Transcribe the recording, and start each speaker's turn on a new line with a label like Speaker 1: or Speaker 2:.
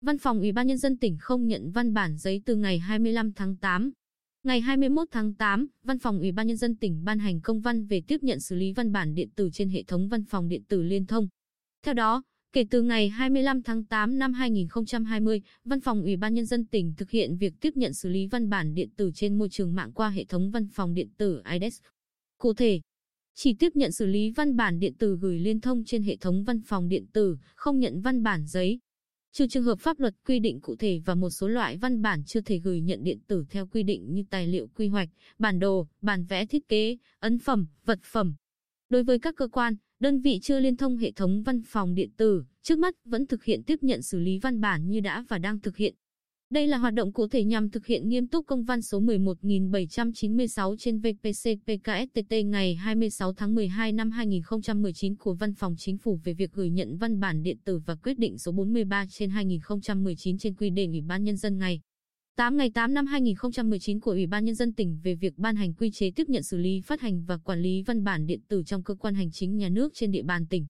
Speaker 1: Văn phòng Ủy ban nhân dân tỉnh không nhận văn bản giấy từ ngày 25 tháng 8. Ngày 21 tháng 8, Văn phòng Ủy ban nhân dân tỉnh ban hành công văn về tiếp nhận xử lý văn bản điện tử trên hệ thống văn phòng điện tử liên thông. Theo đó, kể từ ngày 25 tháng 8 năm 2020, Văn phòng Ủy ban nhân dân tỉnh thực hiện việc tiếp nhận xử lý văn bản điện tử trên môi trường mạng qua hệ thống văn phòng điện tử IDES. Cụ thể, chỉ tiếp nhận xử lý văn bản điện tử gửi liên thông trên hệ thống văn phòng điện tử, không nhận văn bản giấy. Trừ trường hợp pháp luật quy định cụ thể và một số loại văn bản chưa thể gửi nhận điện tử theo quy định như tài liệu quy hoạch, bản đồ, bản vẽ thiết kế, ấn phẩm, vật phẩm. Đối với các cơ quan, đơn vị chưa liên thông hệ thống văn phòng điện tử, trước mắt vẫn thực hiện tiếp nhận xử lý văn bản như đã và đang thực hiện. Đây là hoạt động cụ thể nhằm thực hiện nghiêm túc công văn số 11.796 trên VPC PKSTT ngày 26 tháng 12 năm 2019 của Văn phòng Chính phủ về việc gửi nhận văn bản điện tử và quyết định số 43 trên 2019 trên quy đề Ủy ban Nhân dân ngày 8 ngày 8 năm 2019 của Ủy ban Nhân dân tỉnh về việc ban hành quy chế tiếp nhận xử lý, phát hành và quản lý văn bản điện tử trong cơ quan hành chính nhà nước trên địa bàn tỉnh.